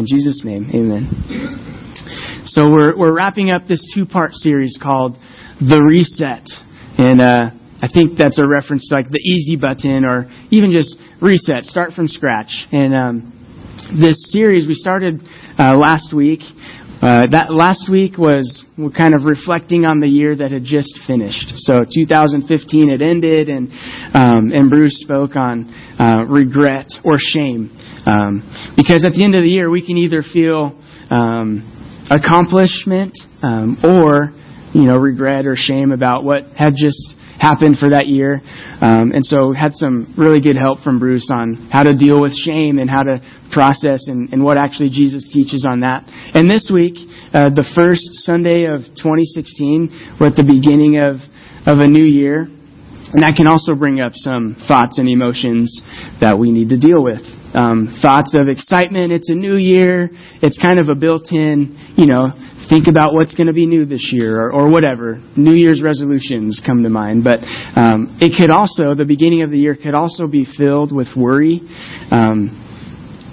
In Jesus' name, amen. So we're, we're wrapping up this two part series called The Reset. And uh, I think that's a reference to like the easy button or even just reset, start from scratch. And um, this series we started uh, last week. Uh, that last week was kind of reflecting on the year that had just finished. So 2015 had ended, and um, and Bruce spoke on uh, regret or shame, um, because at the end of the year we can either feel um, accomplishment um, or you know regret or shame about what had just happened for that year. Um, and so had some really good help from Bruce on how to deal with shame and how to process and, and what actually Jesus teaches on that. And this week, uh, the first Sunday of 2016, we're at the beginning of, of a new year. And that can also bring up some thoughts and emotions that we need to deal with. Um, thoughts of excitement, it's a new year, it's kind of a built in, you know, think about what's going to be new this year or, or, whatever. New Year's resolutions come to mind. But um, it could also, the beginning of the year could also be filled with worry. Um,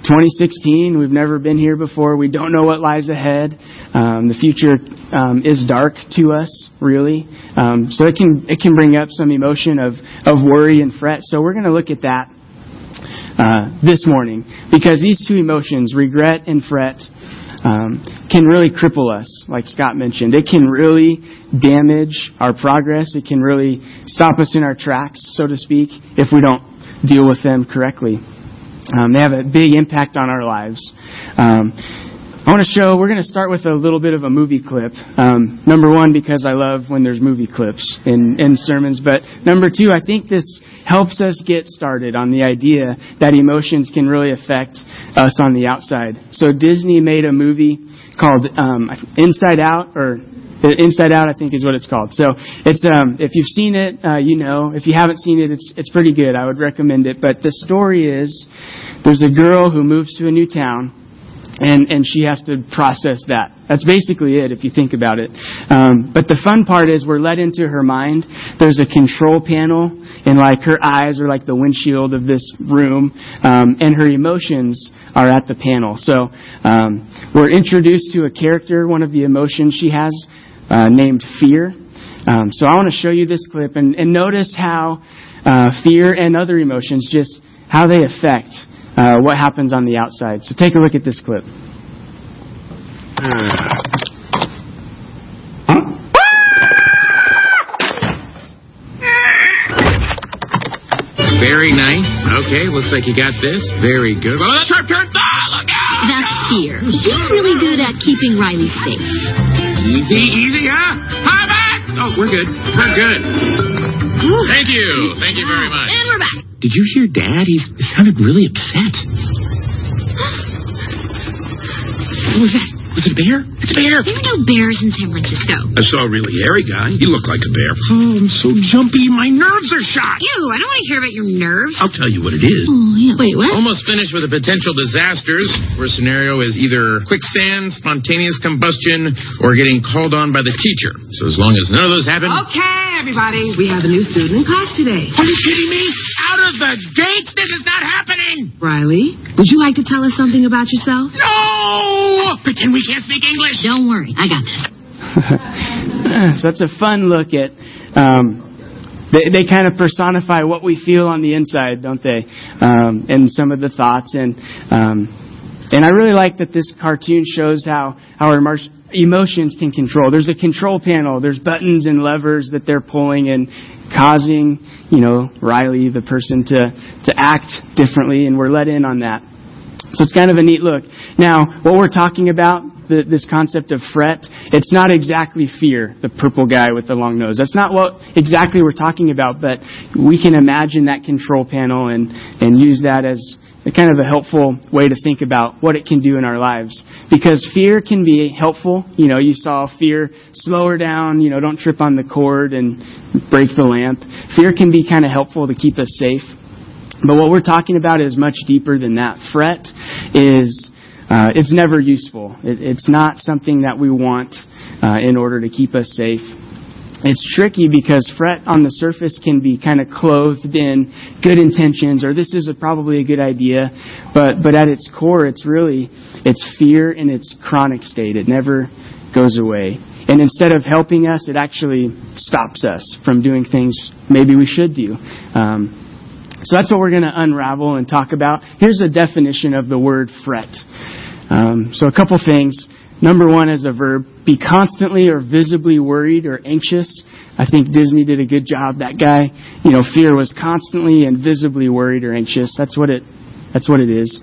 2016, we've never been here before. We don't know what lies ahead. Um, the future um, is dark to us, really. Um, so it can it can bring up some emotion of of worry and fret. So we're going to look at that uh, this morning because these two emotions, regret and fret, um, can really cripple us, like Scott mentioned. It can really damage our progress. It can really stop us in our tracks, so to speak, if we don't deal with them correctly. Um, they have a big impact on our lives. Um, I want to show, we're going to start with a little bit of a movie clip. Um, number one, because I love when there's movie clips in, in sermons. But number two, I think this helps us get started on the idea that emotions can really affect us on the outside. So Disney made a movie called um, Inside Out, or Inside Out, I think is what it's called. So it's um, if you've seen it, uh, you know. If you haven't seen it, it's it's pretty good. I would recommend it. But the story is, there's a girl who moves to a new town and and she has to process that. That's basically it, if you think about it. Um, but the fun part is we're let into her mind. There's a control panel, and like her eyes are like the windshield of this room, um, and her emotions are at the panel. So um, we're introduced to a character, one of the emotions she has, uh, named fear. Um, so I want to show you this clip and, and notice how uh, fear and other emotions just how they affect uh, what happens on the outside. So take a look at this clip. Very nice. Okay, looks like you got this. Very good. Oh, sharp turn! Ah, look out! That's fear. He's really good at keeping Riley safe. Easy, easy, huh? Hi, back! Oh, we're good. We're good. Thank you. Thank you very much. And we're back. Did you hear Dad? He's he sounded really upset. what was that? Was it a bear? It's a bear. There are no bears in San Francisco. I saw a really hairy guy. He looked like a bear. Oh, I'm so jumpy. My nerves are shot. Ew, I don't want to hear about your nerves. I'll tell you what it is. Oh, yeah. Wait, what? Almost finished with the potential disasters. Worst scenario is either quicksand, spontaneous combustion, or getting called on by the teacher. So as long as none of those happen. Okay, everybody. We have a new student in class today. Are you kidding me? Out of the gate? This is not happening. Riley, would you like to tell us something about yourself? No! Pretend we can't speak English. Don't worry, I got this. so that's a fun look at. Um, they, they kind of personify what we feel on the inside, don't they? Um, and some of the thoughts and um, and I really like that this cartoon shows how how our emotions can control. There's a control panel. There's buttons and levers that they're pulling and causing, you know, Riley, the person, to to act differently, and we're let in on that. So it's kind of a neat look. Now, what we're talking about, the, this concept of fret, it's not exactly fear, the purple guy with the long nose. That's not what exactly we're talking about, but we can imagine that control panel and, and use that as a kind of a helpful way to think about what it can do in our lives. Because fear can be helpful. You know, you saw fear slow her down, you know, don't trip on the cord and break the lamp. Fear can be kind of helpful to keep us safe. But what we're talking about is much deeper than that. Fret is uh, it's never useful. It, it's not something that we want uh, in order to keep us safe. it's tricky because fret on the surface can be kind of clothed in good intentions or this is a, probably a good idea, but but at its core, it's really it's fear in its chronic state. It never goes away. And instead of helping us, it actually stops us from doing things maybe we should do. Um, so that's what we're going to unravel and talk about. Here's a definition of the word fret. Um, so a couple things. Number one, is a verb, be constantly or visibly worried or anxious. I think Disney did a good job. That guy, you know, fear was constantly and visibly worried or anxious. That's what it, that's what it is.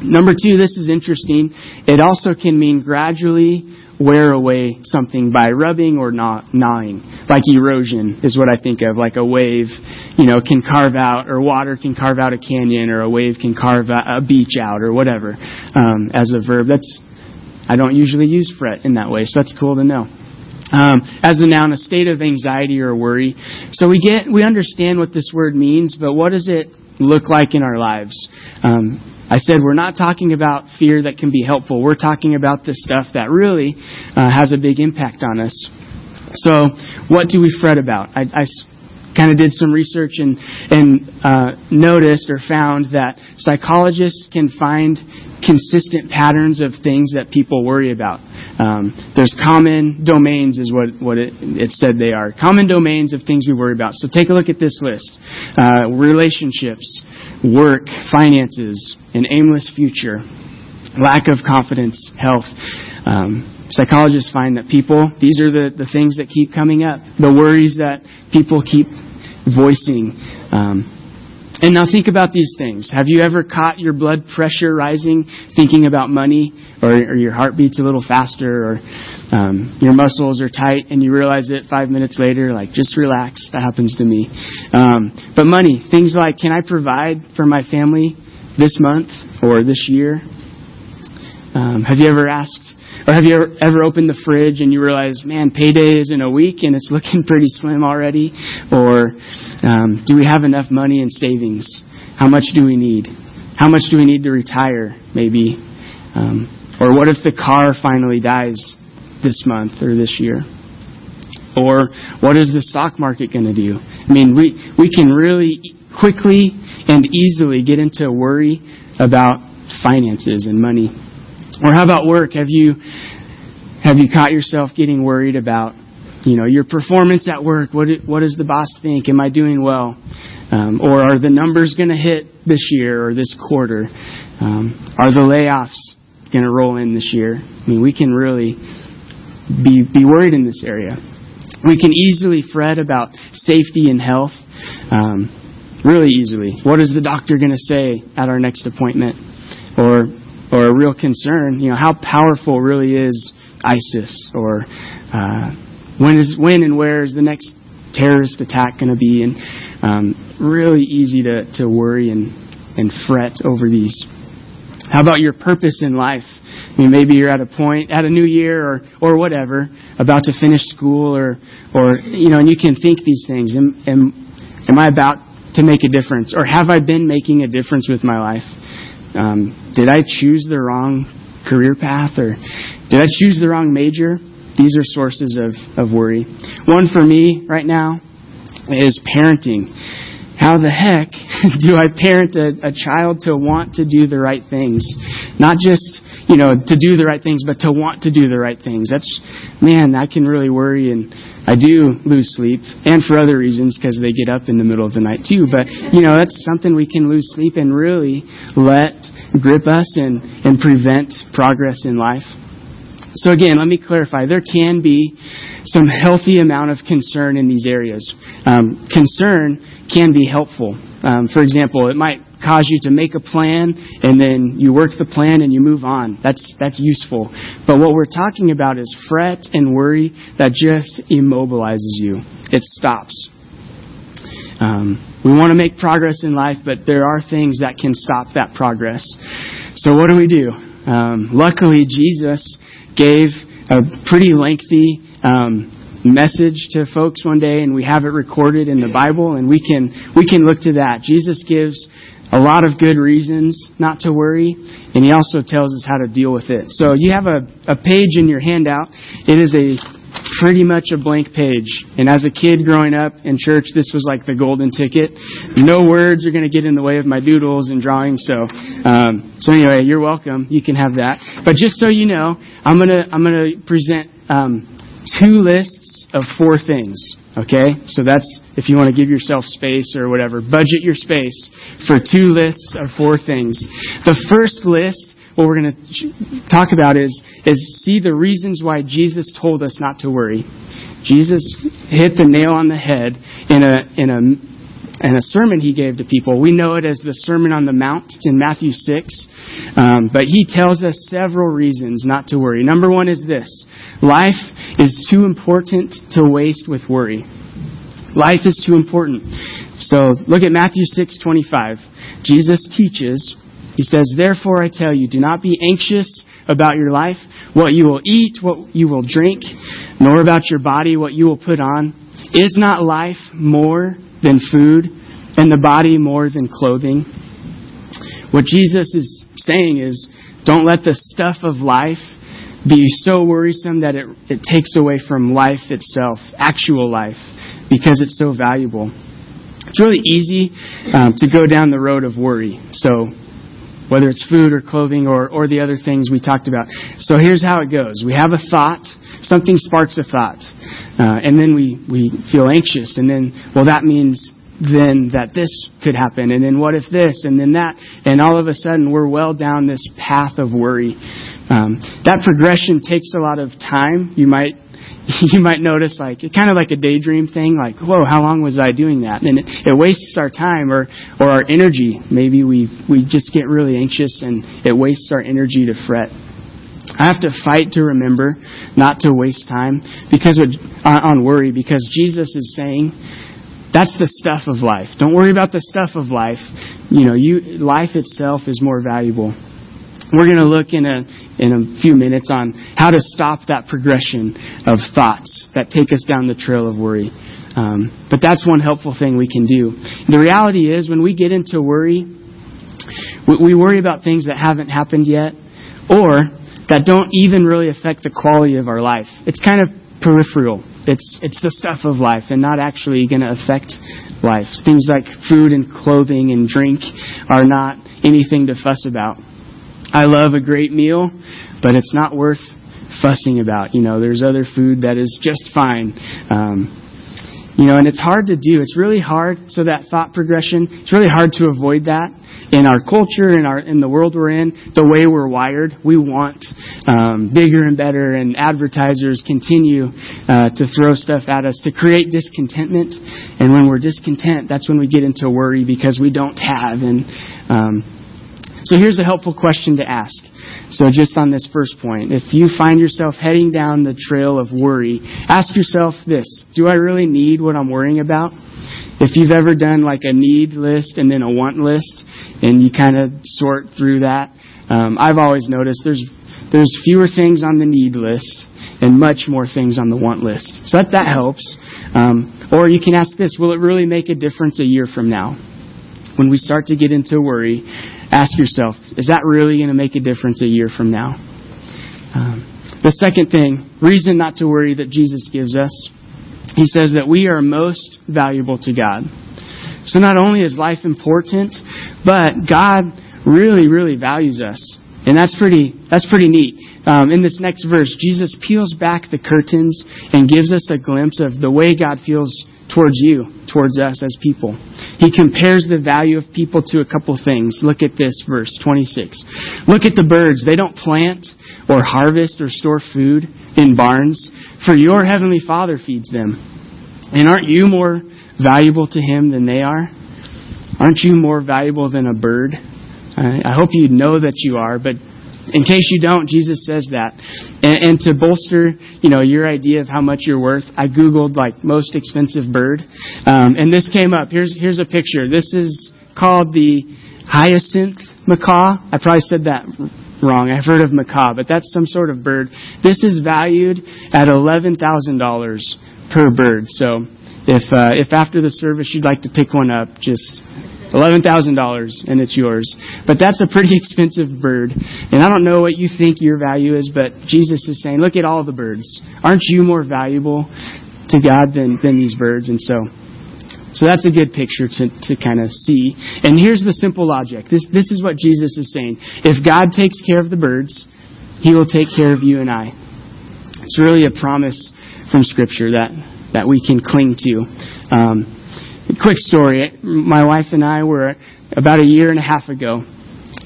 Number two, this is interesting. It also can mean gradually wear away something by rubbing or not gnawing. Like erosion is what I think of, like a wave, you know, can carve out, or water can carve out a canyon, or a wave can carve a beach out, or whatever, um, as a verb. That's I don't usually use fret in that way, so that's cool to know. Um, as a noun, a state of anxiety or worry. So we get, we understand what this word means, but what does it look like in our lives? Um, I said we're not talking about fear that can be helpful. We're talking about the stuff that really uh, has a big impact on us. So, what do we fret about? I, I kind of did some research and and uh, noticed or found that psychologists can find consistent patterns of things that people worry about. Um, there's common domains, is what, what it, it, said they are. Common domains of things we worry about. So take a look at this list uh, relationships, work, finances, an aimless future, lack of confidence, health. Um, psychologists find that people, these are the, the things that keep coming up, the worries that people keep voicing. Um, and now think about these things. Have you ever caught your blood pressure rising thinking about money, or, or your heart beats a little faster, or um, your muscles are tight, and you realize it five minutes later? Like, just relax. That happens to me. Um, but money, things like, can I provide for my family this month or this year? Um, have you ever asked or have you ever opened the fridge and you realize, man, payday is in a week and it's looking pretty slim already? Or um, do we have enough money in savings? How much do we need? How much do we need to retire, maybe? Um, or what if the car finally dies this month or this year? Or what is the stock market going to do? I mean, we, we can really quickly and easily get into worry about finances and money. Or how about work? Have you have you caught yourself getting worried about you know your performance at work? What what does the boss think? Am I doing well? Um, or are the numbers going to hit this year or this quarter? Um, are the layoffs going to roll in this year? I mean, we can really be be worried in this area. We can easily fret about safety and health. Um, really easily. What is the doctor going to say at our next appointment? Or or a real concern, you know, how powerful really is ISIS, or uh, when is when and where is the next terrorist attack going to be, and um, really easy to, to worry and and fret over these. How about your purpose in life? I mean, maybe you're at a point, at a new year or or whatever, about to finish school, or or you know, and you can think these things. Am am, am I about to make a difference, or have I been making a difference with my life? Um, did I choose the wrong career path or did I choose the wrong major? These are sources of, of worry. One for me right now is parenting. How the heck do I parent a, a child to want to do the right things? Not just, you know, to do the right things, but to want to do the right things. That's, man, I can really worry and I do lose sleep, and for other reasons because they get up in the middle of the night too. But you know that's something we can lose sleep and really let grip us and and prevent progress in life. So again, let me clarify: there can be some healthy amount of concern in these areas. Um, concern can be helpful. Um, for example, it might cause you to make a plan and then you work the plan and you move on. That's that's useful. But what we're talking about is fret and worry that just immobilizes you. It stops. Um, we want to make progress in life, but there are things that can stop that progress. So what do we do? Um, luckily, Jesus gave a pretty lengthy um, message to folks one day, and we have it recorded in the Bible, and we can we can look to that. Jesus gives a lot of good reasons not to worry, and he also tells us how to deal with it. So you have a, a page in your handout. It is a pretty much a blank page. And as a kid growing up in church, this was like the golden ticket. No words are going to get in the way of my doodles and drawings. So, um, so anyway, you're welcome. You can have that. But just so you know, I'm gonna I'm gonna present um, two lists of four things. Okay, so that's if you want to give yourself space or whatever. Budget your space for two lists of four things. The first list what we're going to talk about is, is see the reasons why Jesus told us not to worry. Jesus hit the nail on the head in a, in a, a sermon he gave to people. We know it as the Sermon on the Mount. It's in Matthew 6. Um, but he tells us several reasons not to worry. Number one is this life is too important to waste with worry. Life is too important. So look at Matthew 6:25. Jesus teaches he says, Therefore I tell you, do not be anxious about your life, what you will eat, what you will drink, nor about your body, what you will put on. Is not life more than food, and the body more than clothing? What Jesus is saying is, don't let the stuff of life be so worrisome that it, it takes away from life itself, actual life, because it's so valuable. It's really easy um, to go down the road of worry. So whether it's food or clothing or, or the other things we talked about. So here's how it goes. We have a thought, something sparks a thought, uh, and then we, we feel anxious, and then, well, that means then that this could happen, and then what if this, and then that, and all of a sudden we're well down this path of worry. Um, that progression takes a lot of time. You might you might notice like kind of like a daydream thing like whoa how long was i doing that and it, it wastes our time or or our energy maybe we we just get really anxious and it wastes our energy to fret I have to fight to remember not to waste time because uh, on worry because Jesus is saying that's the stuff of life. Don't worry about the stuff of life. You know, you life itself is more valuable. We're going to look in a, in a few minutes on how to stop that progression of thoughts that take us down the trail of worry. Um, but that's one helpful thing we can do. The reality is, when we get into worry, we, we worry about things that haven't happened yet or that don't even really affect the quality of our life. It's kind of peripheral. It's, it's the stuff of life and not actually going to affect life. Things like food and clothing and drink are not anything to fuss about. I love a great meal, but it's not worth fussing about. You know, there's other food that is just fine. Um, you know, and it's hard to do. It's really hard. So that thought progression, it's really hard to avoid that in our culture, in our in the world we're in, the way we're wired. We want um, bigger and better, and advertisers continue uh, to throw stuff at us to create discontentment. And when we're discontent, that's when we get into worry because we don't have and um, so here's a helpful question to ask. So just on this first point, if you find yourself heading down the trail of worry, ask yourself this, do I really need what I'm worrying about? If you've ever done like a need list and then a want list, and you kind of sort through that, um, I've always noticed there's there's fewer things on the need list and much more things on the want list. So that, that helps. Um, or you can ask this, will it really make a difference a year from now? When we start to get into worry, Ask yourself, is that really going to make a difference a year from now? Um, the second thing, reason not to worry that Jesus gives us, he says that we are most valuable to God. So not only is life important, but God really, really values us. And that's pretty, that's pretty neat. Um, in this next verse, Jesus peels back the curtains and gives us a glimpse of the way God feels towards you, towards us as people. He compares the value of people to a couple things. Look at this verse 26. Look at the birds. They don't plant or harvest or store food in barns, for your heavenly Father feeds them. And aren't you more valuable to Him than they are? Aren't you more valuable than a bird? I hope you know that you are, but in case you don't, Jesus says that. And, and, to bolster, you know, your idea of how much you're worth, I googled like most expensive bird, um, and this came up. Here's here's a picture. This is called the hyacinth macaw. I probably said that wrong. I've heard of macaw, but that's some sort of bird. This is valued at eleven thousand dollars per bird. So if uh, if after the service you'd like to pick one up, just $11,000 and it's yours. But that's a pretty expensive bird. And I don't know what you think your value is, but Jesus is saying, look at all the birds. Aren't you more valuable to God than, than these birds? And so, so that's a good picture to, to kind of see. And here's the simple logic. This, this is what Jesus is saying. If God takes care of the birds, He will take care of you and I. It's really a promise from Scripture that, that we can cling to. Um, quick story. My wife and I were about a year and a half ago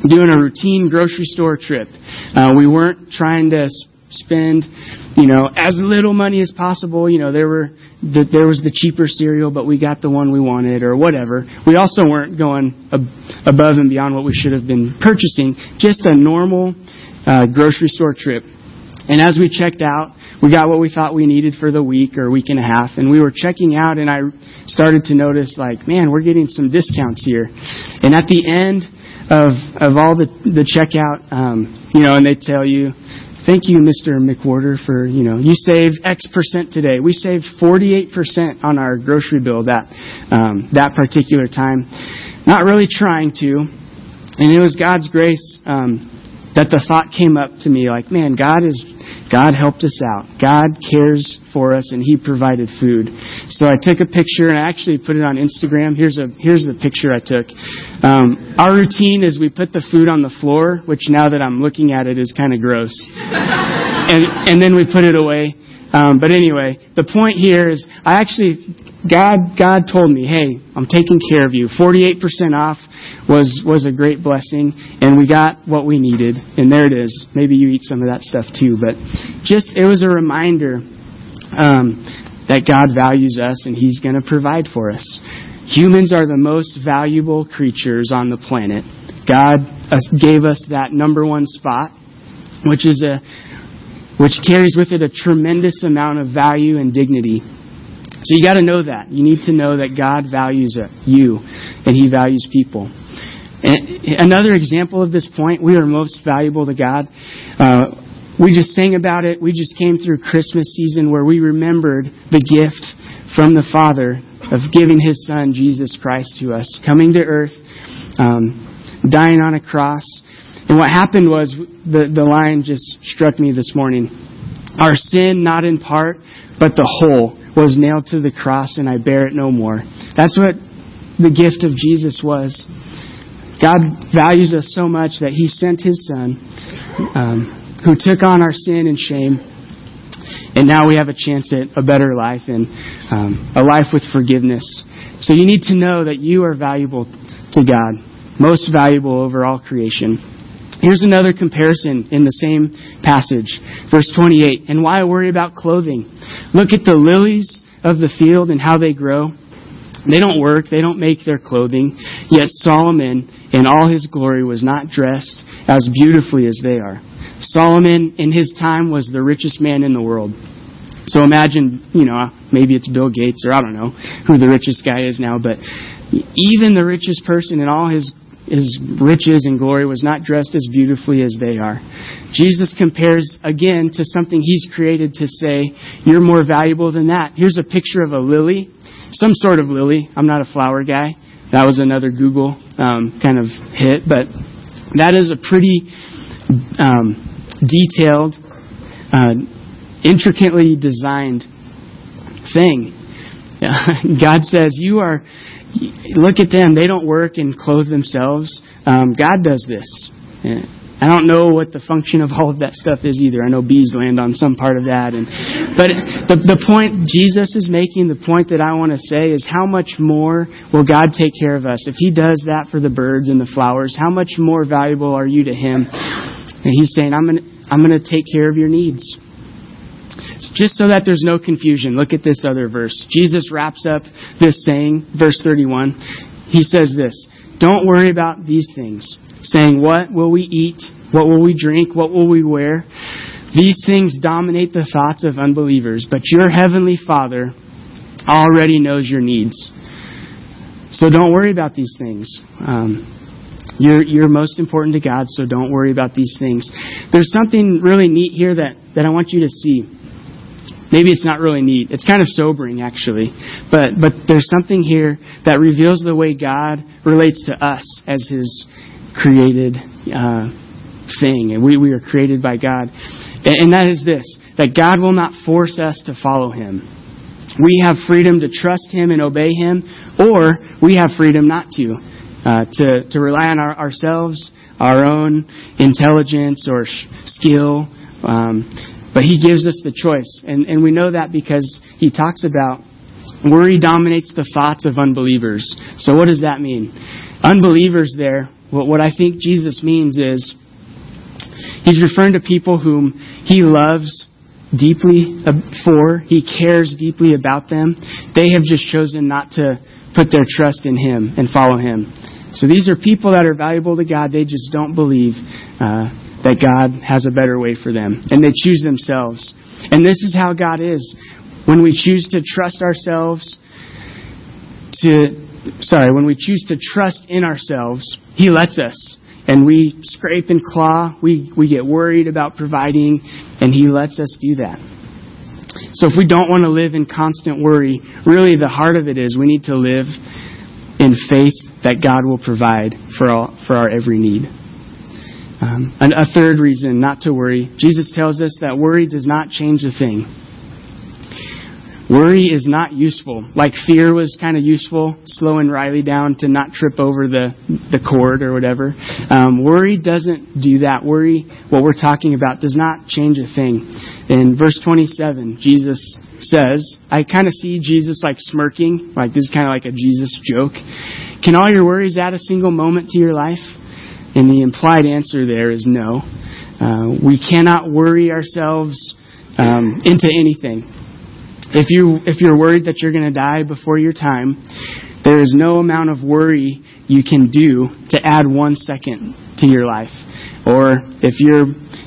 doing a routine grocery store trip. Uh, we weren't trying to spend, you know, as little money as possible. You know, there were the, there was the cheaper cereal, but we got the one we wanted, or whatever. We also weren't going ab- above and beyond what we should have been purchasing. Just a normal uh, grocery store trip. And as we checked out, we got what we thought we needed for the week or week and a half, and we were checking out, and I started to notice, like, man, we're getting some discounts here. And at the end of of all the the checkout, um, you know, and they tell you, thank you, Mr. McWhorter, for you know, you saved X percent today. We saved 48 percent on our grocery bill that um, that particular time. Not really trying to, and it was God's grace. Um, that the thought came up to me like, man, God is God helped us out. God cares for us and he provided food. So I took a picture and I actually put it on Instagram. Here's a here's the picture I took. Um, our routine is we put the food on the floor, which now that I'm looking at it is kind of gross. and and then we put it away. Um, but anyway, the point here is I actually God God told me, "Hey, I'm taking care of you. 48% off was was a great blessing, and we got what we needed. And there it is. Maybe you eat some of that stuff too, but just it was a reminder um, that God values us and He's going to provide for us. Humans are the most valuable creatures on the planet. God gave us that number one spot, which is a which carries with it a tremendous amount of value and dignity. So you got to know that. You need to know that God values you and He values people. And another example of this point, we are most valuable to God. Uh, we just sang about it. We just came through Christmas season where we remembered the gift from the Father of giving His Son, Jesus Christ, to us, coming to earth, um, dying on a cross. And what happened was, the, the line just struck me this morning. Our sin, not in part, but the whole was nailed to the cross and I bear it no more. That's what the gift of Jesus was. God values us so much that He sent His Son, um, who took on our sin and shame, and now we have a chance at a better life and um, a life with forgiveness. So you need to know that you are valuable to God, most valuable over all creation. Here's another comparison in the same passage, verse 28. And why worry about clothing? Look at the lilies of the field and how they grow. They don't work, they don't make their clothing. Yet Solomon, in all his glory, was not dressed as beautifully as they are. Solomon, in his time, was the richest man in the world. So imagine, you know, maybe it's Bill Gates or I don't know who the richest guy is now, but even the richest person in all his his riches and glory was not dressed as beautifully as they are. Jesus compares again to something he's created to say, You're more valuable than that. Here's a picture of a lily, some sort of lily. I'm not a flower guy. That was another Google um, kind of hit, but that is a pretty um, detailed, uh, intricately designed thing. God says, You are look at them. They don't work and clothe themselves. Um, God does this. I don't know what the function of all of that stuff is either. I know bees land on some part of that. And, but the, the point Jesus is making, the point that I want to say is how much more will God take care of us? If He does that for the birds and the flowers, how much more valuable are you to Him? And He's saying, I'm to, I'm to take care of your needs. Just so that there's no confusion, look at this other verse. Jesus wraps up this saying, verse 31. He says this Don't worry about these things, saying, What will we eat? What will we drink? What will we wear? These things dominate the thoughts of unbelievers, but your heavenly Father already knows your needs. So don't worry about these things. Um, you're, you're most important to God, so don't worry about these things. There's something really neat here that, that I want you to see. Maybe it's not really neat. It's kind of sobering, actually. But, but there's something here that reveals the way God relates to us as His created uh, thing. And we, we are created by God. And, and that is this that God will not force us to follow Him. We have freedom to trust Him and obey Him, or we have freedom not to. Uh, to, to rely on our, ourselves, our own intelligence or sh- skill. Um, but he gives us the choice. And, and we know that because he talks about worry dominates the thoughts of unbelievers. So what does that mean? Unbelievers there, what, what I think Jesus means is he's referring to people whom he loves deeply for, he cares deeply about them. They have just chosen not to put their trust in him and follow him. So these are people that are valuable to God. They just don't believe uh, that God has a better way for them. And they choose themselves. And this is how God is. When we choose to trust ourselves, to, sorry, when we choose to trust in ourselves, He lets us. And we scrape and claw, we, we get worried about providing, and He lets us do that. So if we don't want to live in constant worry, really the heart of it is we need to live in faith that God will provide for, all, for our every need. Um, and a third reason not to worry Jesus tells us that worry does not change a thing. Worry is not useful. Like fear was kind of useful, slowing Riley down to not trip over the, the cord or whatever. Um, worry doesn't do that. Worry, what we're talking about, does not change a thing. In verse 27, Jesus says, I kind of see Jesus like smirking, like this is kind of like a Jesus joke. Can all your worries add a single moment to your life? And the implied answer there is no. Uh, we cannot worry ourselves um, into anything. If you if you're worried that you're going to die before your time, there is no amount of worry you can do to add one second to your life. Or if you're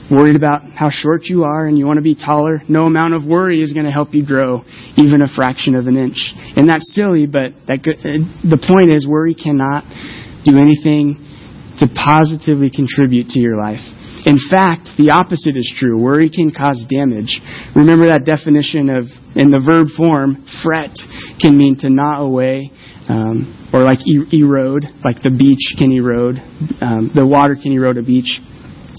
worried about how short you are and you want to be taller, no amount of worry is going to help you grow even a fraction of an inch. And that's silly, but that, the point is worry cannot do anything to positively contribute to your life. In fact, the opposite is true. Worry can cause damage. Remember that definition of, in the verb form, fret can mean to gnaw away, um, or like erode, like the beach can erode, um, the water can erode a beach.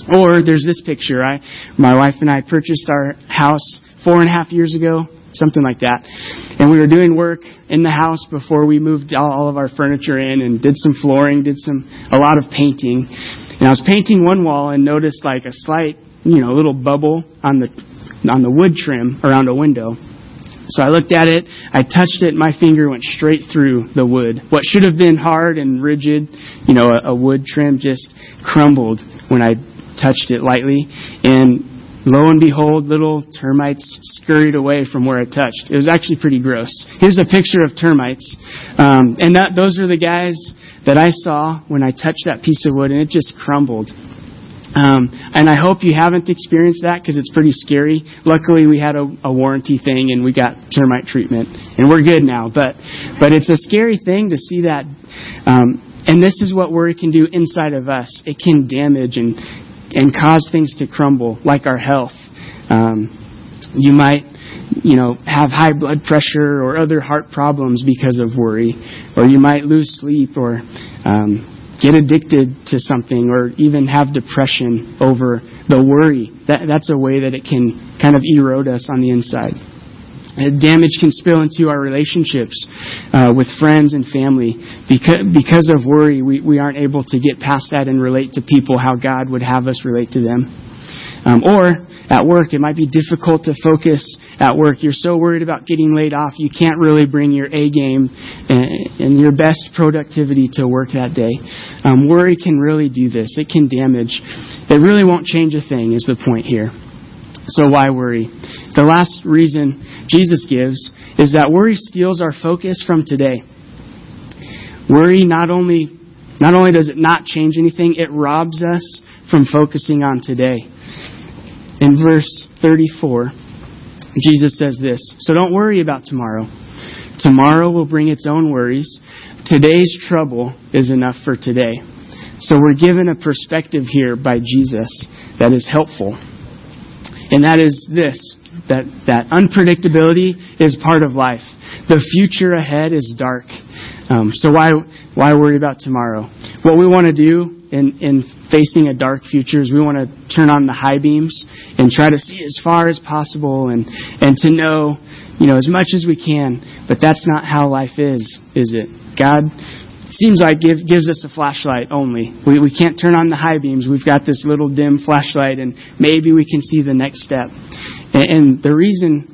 Or there's this picture. I, my wife and I purchased our house four and a half years ago something like that. And we were doing work in the house before we moved all of our furniture in and did some flooring, did some a lot of painting. And I was painting one wall and noticed like a slight, you know, little bubble on the on the wood trim around a window. So I looked at it, I touched it, my finger went straight through the wood. What should have been hard and rigid, you know, a, a wood trim just crumbled when I touched it lightly. And Lo and behold, little termites scurried away from where it touched. It was actually pretty gross. Here's a picture of termites. Um, and that, those are the guys that I saw when I touched that piece of wood, and it just crumbled. Um, and I hope you haven't experienced that because it's pretty scary. Luckily, we had a, a warranty thing and we got termite treatment, and we're good now. But but it's a scary thing to see that. Um, and this is what worry can do inside of us. It can damage and and cause things to crumble, like our health. Um, you might, you know, have high blood pressure or other heart problems because of worry, or you might lose sleep or um, get addicted to something, or even have depression over the worry. That, that's a way that it can kind of erode us on the inside. Damage can spill into our relationships uh, with friends and family. Because, because of worry, we, we aren't able to get past that and relate to people how God would have us relate to them. Um, or at work, it might be difficult to focus at work. You're so worried about getting laid off, you can't really bring your A game and, and your best productivity to work that day. Um, worry can really do this. It can damage. It really won't change a thing, is the point here. So why worry? The last reason Jesus gives is that worry steals our focus from today. Worry not only not only does it not change anything, it robs us from focusing on today. In verse 34, Jesus says this So don't worry about tomorrow. Tomorrow will bring its own worries. Today's trouble is enough for today. So we're given a perspective here by Jesus that is helpful. And that is this that, that unpredictability is part of life. The future ahead is dark. Um, so why, why worry about tomorrow? What we want to do in, in facing a dark future is we want to turn on the high beams and try to see as far as possible and, and to know, you know, as much as we can. But that's not how life is, is it? God seems like give, gives us a flashlight only. We, we can't turn on the high beams. We've got this little dim flashlight, and maybe we can see the next step. And, and the reason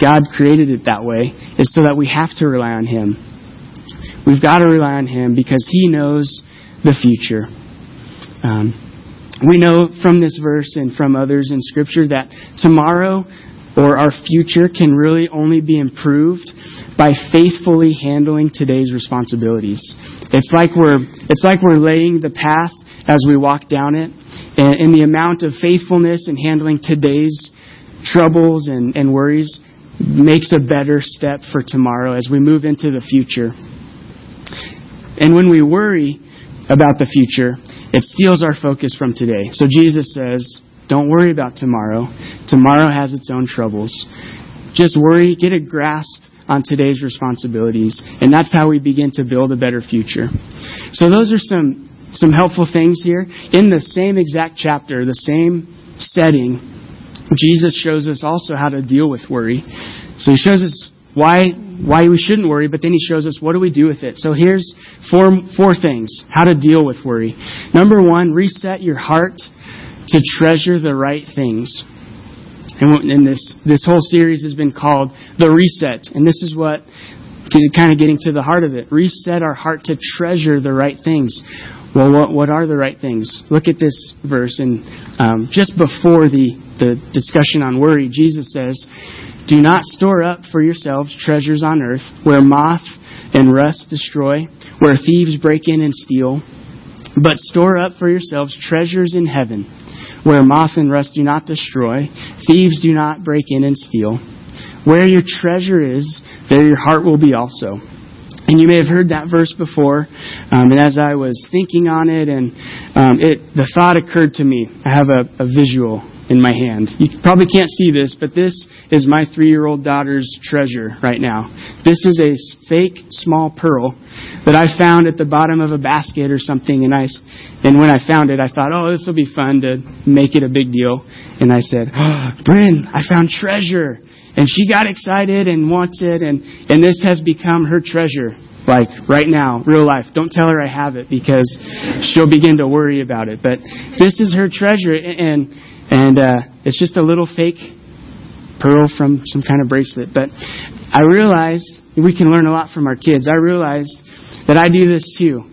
God created it that way is so that we have to rely on Him. We've got to rely on Him because He knows the future. Um, we know from this verse and from others in Scripture that tomorrow or our future can really only be improved by faithfully handling today's responsibilities. It's like we're, it's like we're laying the path as we walk down it, and, and the amount of faithfulness in handling today's troubles and, and worries makes a better step for tomorrow as we move into the future. And when we worry about the future, it steals our focus from today. So Jesus says, don't worry about tomorrow. Tomorrow has its own troubles. Just worry, get a grasp on today's responsibilities, and that's how we begin to build a better future. So those are some some helpful things here in the same exact chapter, the same setting. Jesus shows us also how to deal with worry. So he shows us why why we shouldn't worry, but then he shows us what do we do with it. So here's four four things how to deal with worry. Number 1, reset your heart to treasure the right things. And, and this, this whole series has been called The Reset. And this is what kind of getting to the heart of it. Reset our heart to treasure the right things. Well, what, what are the right things? Look at this verse. And um, just before the, the discussion on worry, Jesus says, Do not store up for yourselves treasures on earth where moth and rust destroy, where thieves break in and steal, but store up for yourselves treasures in heaven where moth and rust do not destroy, thieves do not break in and steal. Where your treasure is, there your heart will be also. And you may have heard that verse before. Um, and as I was thinking on it, and um, it, the thought occurred to me. I have a, a visual in my hand. You probably can't see this, but this is my three year old daughter's treasure right now. This is a fake small pearl that I found at the bottom of a basket or something. And, I, and when I found it, I thought, oh, this will be fun to make it a big deal. And I said, oh, Bryn, I found treasure. And she got excited and wants it, and, and this has become her treasure like right now, real life. Don't tell her I have it because she'll begin to worry about it. But this is her treasure, and and uh, it's just a little fake pearl from some kind of bracelet. But I realized we can learn a lot from our kids. I realized that I do this too.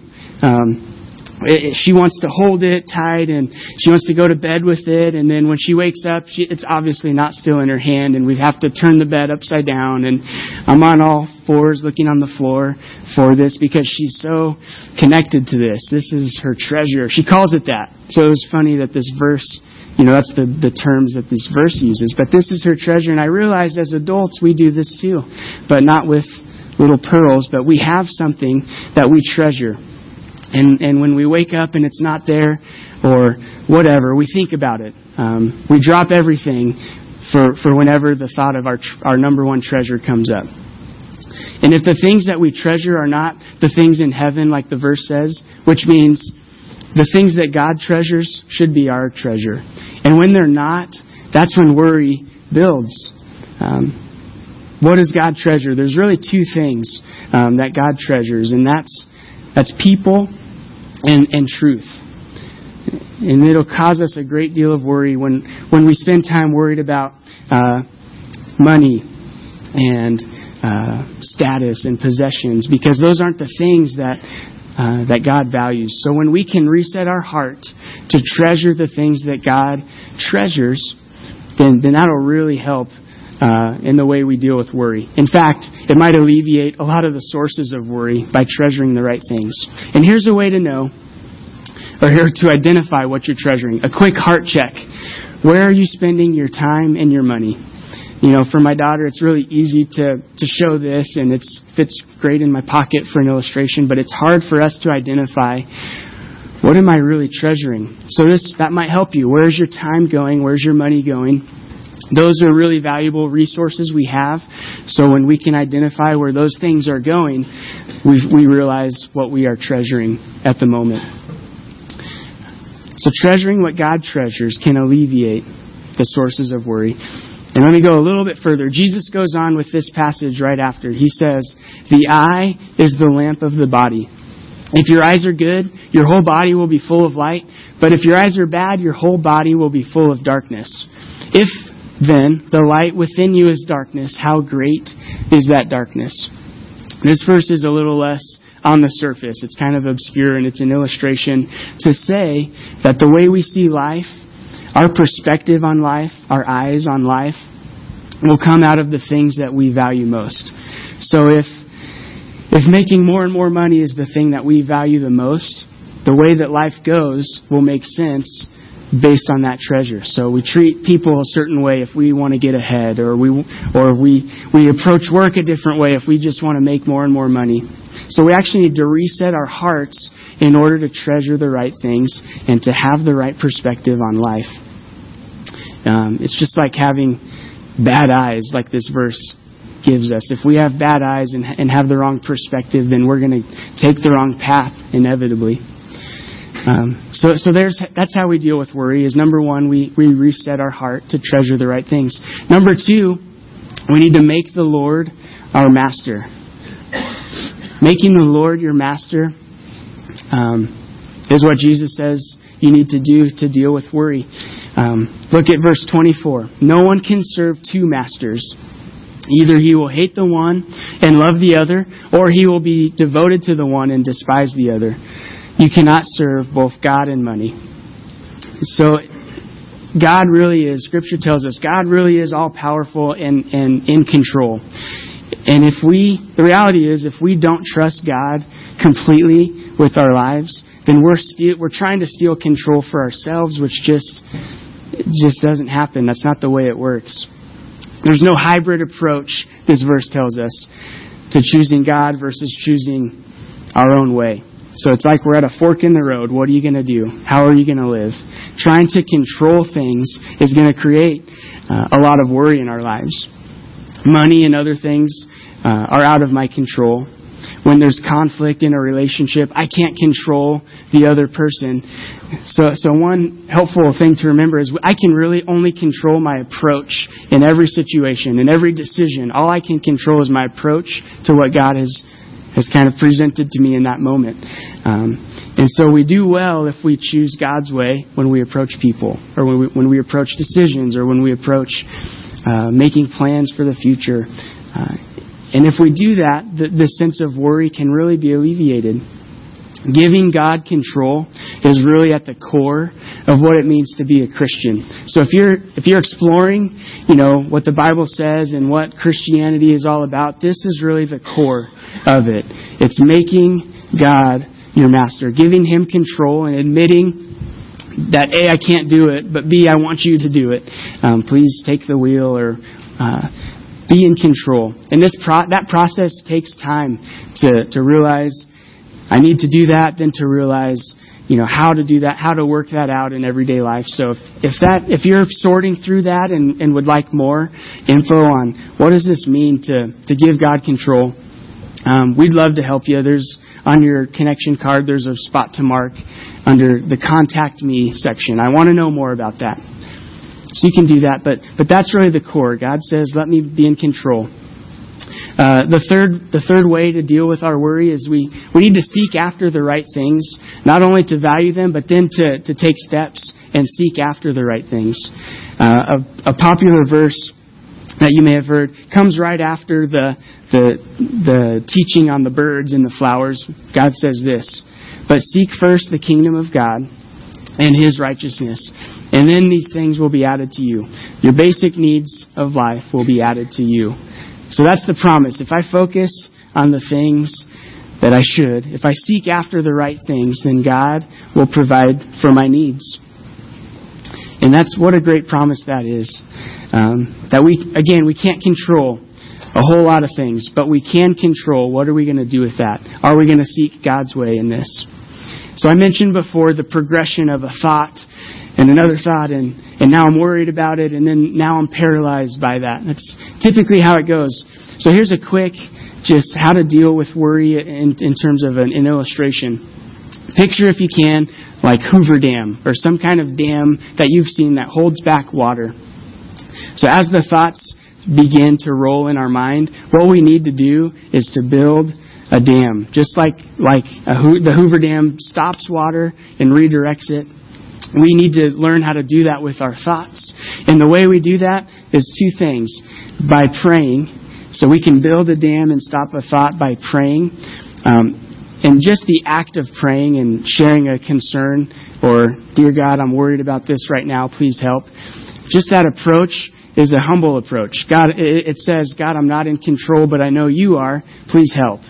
Um, it, she wants to hold it tight and she wants to go to bed with it and then when she wakes up she, it's obviously not still in her hand and we have to turn the bed upside down and i'm on all fours looking on the floor for this because she's so connected to this this is her treasure she calls it that so it was funny that this verse you know, that's the, the terms that this verse uses. But this is her treasure. And I realize as adults we do this too. But not with little pearls, but we have something that we treasure. And, and when we wake up and it's not there or whatever, we think about it. Um, we drop everything for, for whenever the thought of our, our number one treasure comes up. And if the things that we treasure are not the things in heaven, like the verse says, which means the things that God treasures should be our treasure. And when they're not, that's when worry builds. Um, what does God treasure? There's really two things um, that God treasures, and that's that's people and and truth. And it'll cause us a great deal of worry when when we spend time worried about uh, money and uh, status and possessions, because those aren't the things that uh, that God values. So when we can reset our heart to treasure the things that God treasures, then, then that'll really help uh, in the way we deal with worry. In fact, it might alleviate a lot of the sources of worry by treasuring the right things. And here's a way to know, or here to identify what you're treasuring. A quick heart check. Where are you spending your time and your money? you know, for my daughter, it's really easy to, to show this and it fits great in my pocket for an illustration, but it's hard for us to identify what am I really treasuring? So this, that might help you. Where's your time going? Where's your money going? Those are really valuable resources we have. So when we can identify where those things are going, we, we realize what we are treasuring at the moment. So treasuring what God treasures can alleviate the sources of worry. And let me go a little bit further. Jesus goes on with this passage right after. He says, The eye is the lamp of the body. If your eyes are good, your whole body will be full of light. But if your eyes are bad, your whole body will be full of darkness. If then the light within you is darkness, how great is that darkness? This verse is a little less on the surface. It's kind of obscure and it's an illustration to say that the way we see life, our perspective on life, our eyes on life, will come out of the things that we value most. So if if making more and more money is the thing that we value the most, the way that life goes will make sense based on that treasure. So we treat people a certain way if we want to get ahead, or we or we we approach work a different way if we just want to make more and more money. So we actually need to reset our hearts in order to treasure the right things and to have the right perspective on life. Um, it's just like having bad eyes, like this verse gives us. If we have bad eyes and, and have the wrong perspective, then we're going to take the wrong path inevitably. Um, so, so there's that's how we deal with worry. Is number one, we we reset our heart to treasure the right things. Number two, we need to make the Lord our master. Making the Lord your master um, is what Jesus says you need to do to deal with worry. Um, look at verse 24. No one can serve two masters. Either he will hate the one and love the other, or he will be devoted to the one and despise the other. You cannot serve both God and money. So, God really is, Scripture tells us, God really is all powerful and, and in control. And if we, the reality is, if we don't trust God completely with our lives, then we're we're trying to steal control for ourselves, which just just doesn't happen. That's not the way it works. There's no hybrid approach, this verse tells us, to choosing God versus choosing our own way. So it's like we're at a fork in the road. What are you going to do? How are you going to live? Trying to control things is going to create uh, a lot of worry in our lives. Money and other things uh, are out of my control. When there's conflict in a relationship, I can't control the other person. So, so one helpful thing to remember is I can really only control my approach in every situation, in every decision. All I can control is my approach to what God has has kind of presented to me in that moment. Um, and so we do well if we choose God's way when we approach people, or when we, when we approach decisions, or when we approach uh, making plans for the future. Uh, and if we do that, the, the sense of worry can really be alleviated. Giving God control is really at the core of what it means to be a Christian. So if you're if you're exploring, you know, what the Bible says and what Christianity is all about, this is really the core of it. It's making God your master, giving him control and admitting that A, I can't do it, but B, I want you to do it. Um, please take the wheel or uh, be in control. And this pro- that process takes time to, to realize I need to do that, then to realize, you know, how to do that, how to work that out in everyday life. So if, if that, if you're sorting through that and, and would like more info on what does this mean to, to give God control, um, we'd love to help you. There's on your connection card, there's a spot to mark under the contact me section. I want to know more about that. So you can do that, but, but that's really the core. God says, let me be in control. Uh, the third the third way to deal with our worry is we, we need to seek after the right things, not only to value them, but then to, to take steps and seek after the right things. Uh, a, a popular verse that you may have heard comes right after the, the the teaching on the birds and the flowers. God says this, but seek first the kingdom of God and his righteousness, and then these things will be added to you. Your basic needs of life will be added to you. So that's the promise. If I focus on the things that I should, if I seek after the right things, then God will provide for my needs. And that's what a great promise that is. Um, that we, again, we can't control a whole lot of things, but we can control what are we going to do with that? Are we going to seek God's way in this? So I mentioned before the progression of a thought and another thought, and, and now I'm worried about it, and then now I'm paralyzed by that. That's typically how it goes. So here's a quick, just how to deal with worry in, in terms of an, an illustration. Picture, if you can, like Hoover Dam, or some kind of dam that you've seen that holds back water. So as the thoughts begin to roll in our mind, what we need to do is to build a dam. Just like, like Ho- the Hoover Dam stops water and redirects it, we need to learn how to do that with our thoughts. And the way we do that is two things. By praying, so we can build a dam and stop a thought by praying. Um, and just the act of praying and sharing a concern or, Dear God, I'm worried about this right now, please help. Just that approach is a humble approach. God, it says, God, I'm not in control, but I know you are. Please help.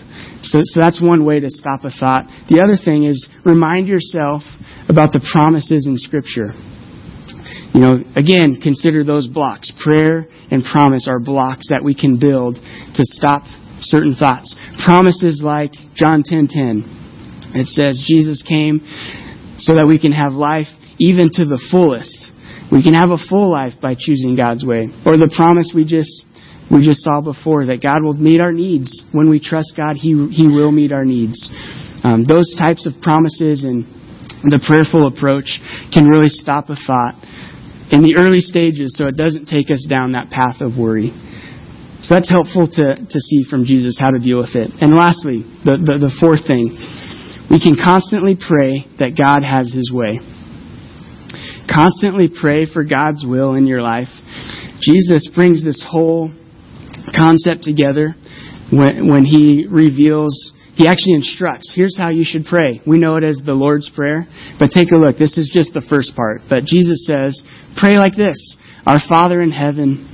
So, so that's one way to stop a thought. The other thing is remind yourself about the promises in Scripture. You know, again, consider those blocks. Prayer and promise are blocks that we can build to stop certain thoughts. Promises like John 10:10. It says Jesus came so that we can have life even to the fullest. We can have a full life by choosing God's way. Or the promise we just we just saw before that God will meet our needs. When we trust God, He, he will meet our needs. Um, those types of promises and the prayerful approach can really stop a thought in the early stages so it doesn't take us down that path of worry. So that's helpful to, to see from Jesus how to deal with it. And lastly, the, the, the fourth thing, we can constantly pray that God has His way. Constantly pray for God's will in your life. Jesus brings this whole concept together when, when he reveals, he actually instructs, here's how you should pray. We know it as the Lord's Prayer, but take a look. This is just the first part. But Jesus says, pray like this Our Father in heaven,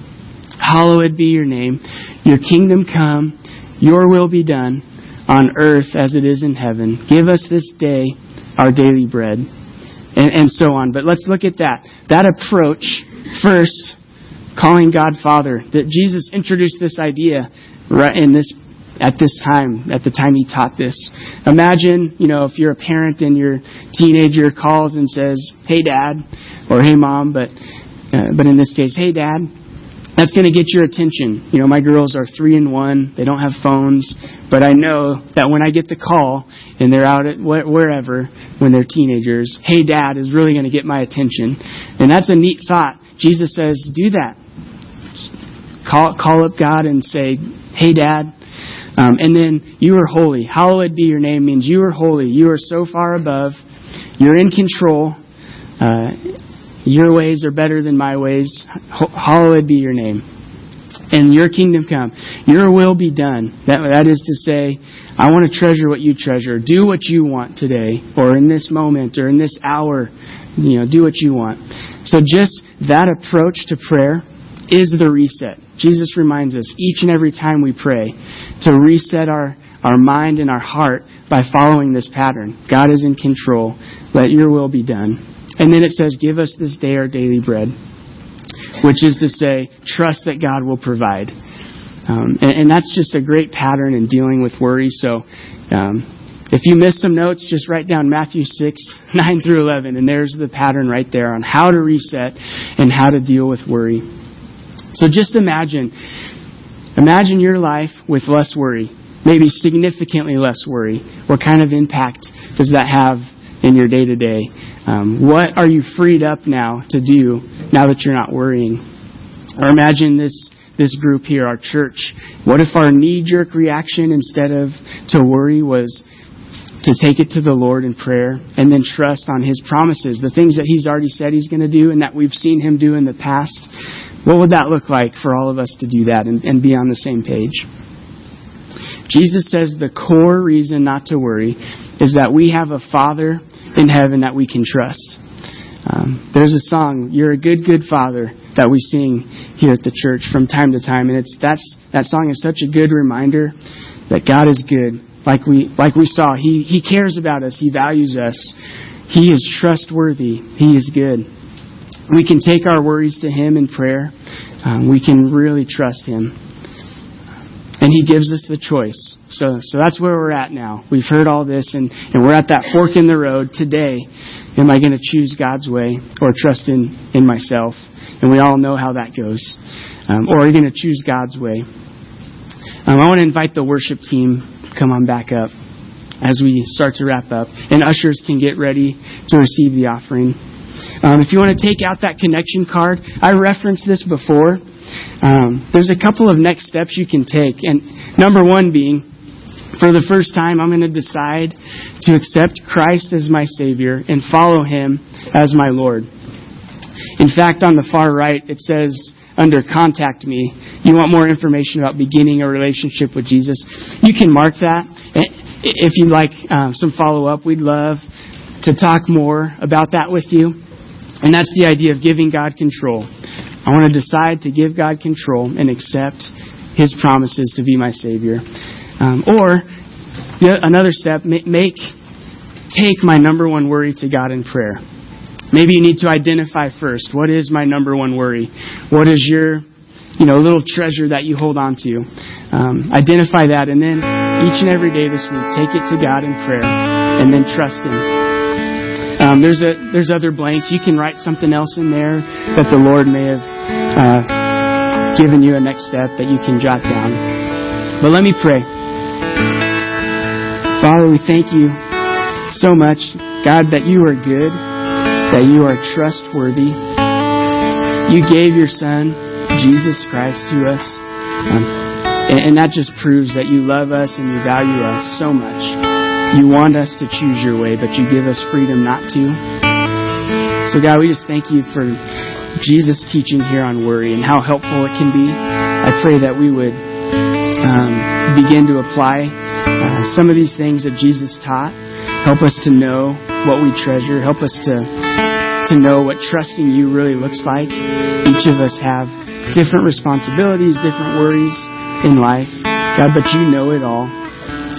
hallowed be your name. Your kingdom come, your will be done on earth as it is in heaven. Give us this day our daily bread. And, and so on. But let's look at that. That approach, first, calling God Father. That Jesus introduced this idea right in this at this time, at the time he taught this. Imagine, you know, if you're a parent and your teenager calls and says, "Hey, Dad," or "Hey, Mom," but uh, but in this case, "Hey, Dad." That's going to get your attention. You know, my girls are three and one. They don't have phones, but I know that when I get the call and they're out at wherever when they're teenagers, "Hey, Dad" is really going to get my attention, and that's a neat thought. Jesus says, "Do that." Call, call up God and say, Hey, Dad. Um, and then, You are holy. Hallowed be your name means you are holy. You are so far above. You're in control. Uh, your ways are better than my ways. Hallowed be your name. And your kingdom come. Your will be done. That, that is to say, I want to treasure what you treasure. Do what you want today, or in this moment, or in this hour. You know, do what you want. So just that approach to prayer is the reset. Jesus reminds us each and every time we pray to reset our, our mind and our heart by following this pattern. God is in control. Let your will be done. And then it says, Give us this day our daily bread, which is to say, trust that God will provide. Um, and, and, that's just a great pattern in dealing with worry. So, um, if you missed some notes, just write down Matthew 6, 9 through 11, and there's the pattern right there on how to reset and how to deal with worry. So just imagine, imagine your life with less worry, maybe significantly less worry. What kind of impact does that have in your day to day? What are you freed up now to do now that you're not worrying? Or imagine this this group here, our church. What if our knee jerk reaction instead of to worry was to take it to the Lord in prayer and then trust on His promises, the things that He's already said He's going to do and that we've seen Him do in the past. What would that look like for all of us to do that and, and be on the same page? Jesus says the core reason not to worry is that we have a Father in heaven that we can trust. Um, there's a song, "You're a Good, Good Father," that we sing here at the church from time to time, and it's that's that song is such a good reminder that God is good. Like we like we saw, He He cares about us, He values us, He is trustworthy, He is good we can take our worries to Him in prayer. Um, we can really trust Him. and He gives us the choice. So, so that's where we're at now. We've heard all this, and, and we're at that fork in the road today. Am I going to choose God's way or trust in, in myself? And we all know how that goes. Um, or are you going to choose God's way? Um, I want to invite the worship team to come on back up as we start to wrap up. And ushers can get ready to receive the offering. Um, if you want to take out that connection card, I referenced this before. Um, there's a couple of next steps you can take. And number one being, for the first time, I'm going to decide to accept Christ as my Savior and follow Him as my Lord. In fact, on the far right, it says under Contact Me, you want more information about beginning a relationship with Jesus. You can mark that. If you'd like um, some follow up, we'd love to talk more about that with you. And that's the idea of giving God control. I want to decide to give God control and accept His promises to be my Savior. Um, or another step, make take my number one worry to God in prayer. Maybe you need to identify first what is my number one worry. What is your you know little treasure that you hold on to. Um, identify that, and then each and every day this week, take it to God in prayer, and then trust Him. Um, there's a there's other blanks. You can write something else in there that the Lord may have uh, given you a next step that you can jot down. But let me pray. Father, we thank you so much, God, that you are good, that you are trustworthy. You gave your Son, Jesus Christ, to us. Um, and, and that just proves that you love us and you value us so much. You want us to choose your way, but you give us freedom not to. So, God, we just thank you for Jesus' teaching here on worry and how helpful it can be. I pray that we would um, begin to apply uh, some of these things that Jesus taught. Help us to know what we treasure. Help us to to know what trusting you really looks like. Each of us have different responsibilities, different worries in life. God, but you know it all.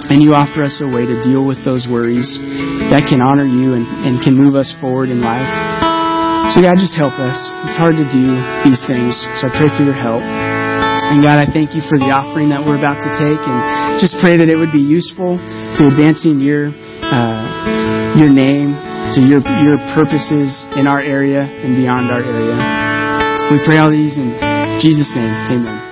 And you offer us a way to deal with those worries that can honor you and, and can move us forward in life. So, God, just help us. It's hard to do these things, so I pray for your help. And God, I thank you for the offering that we're about to take, and just pray that it would be useful to advancing your uh, your name, to your your purposes in our area and beyond our area. We pray all these in Jesus' name. Amen.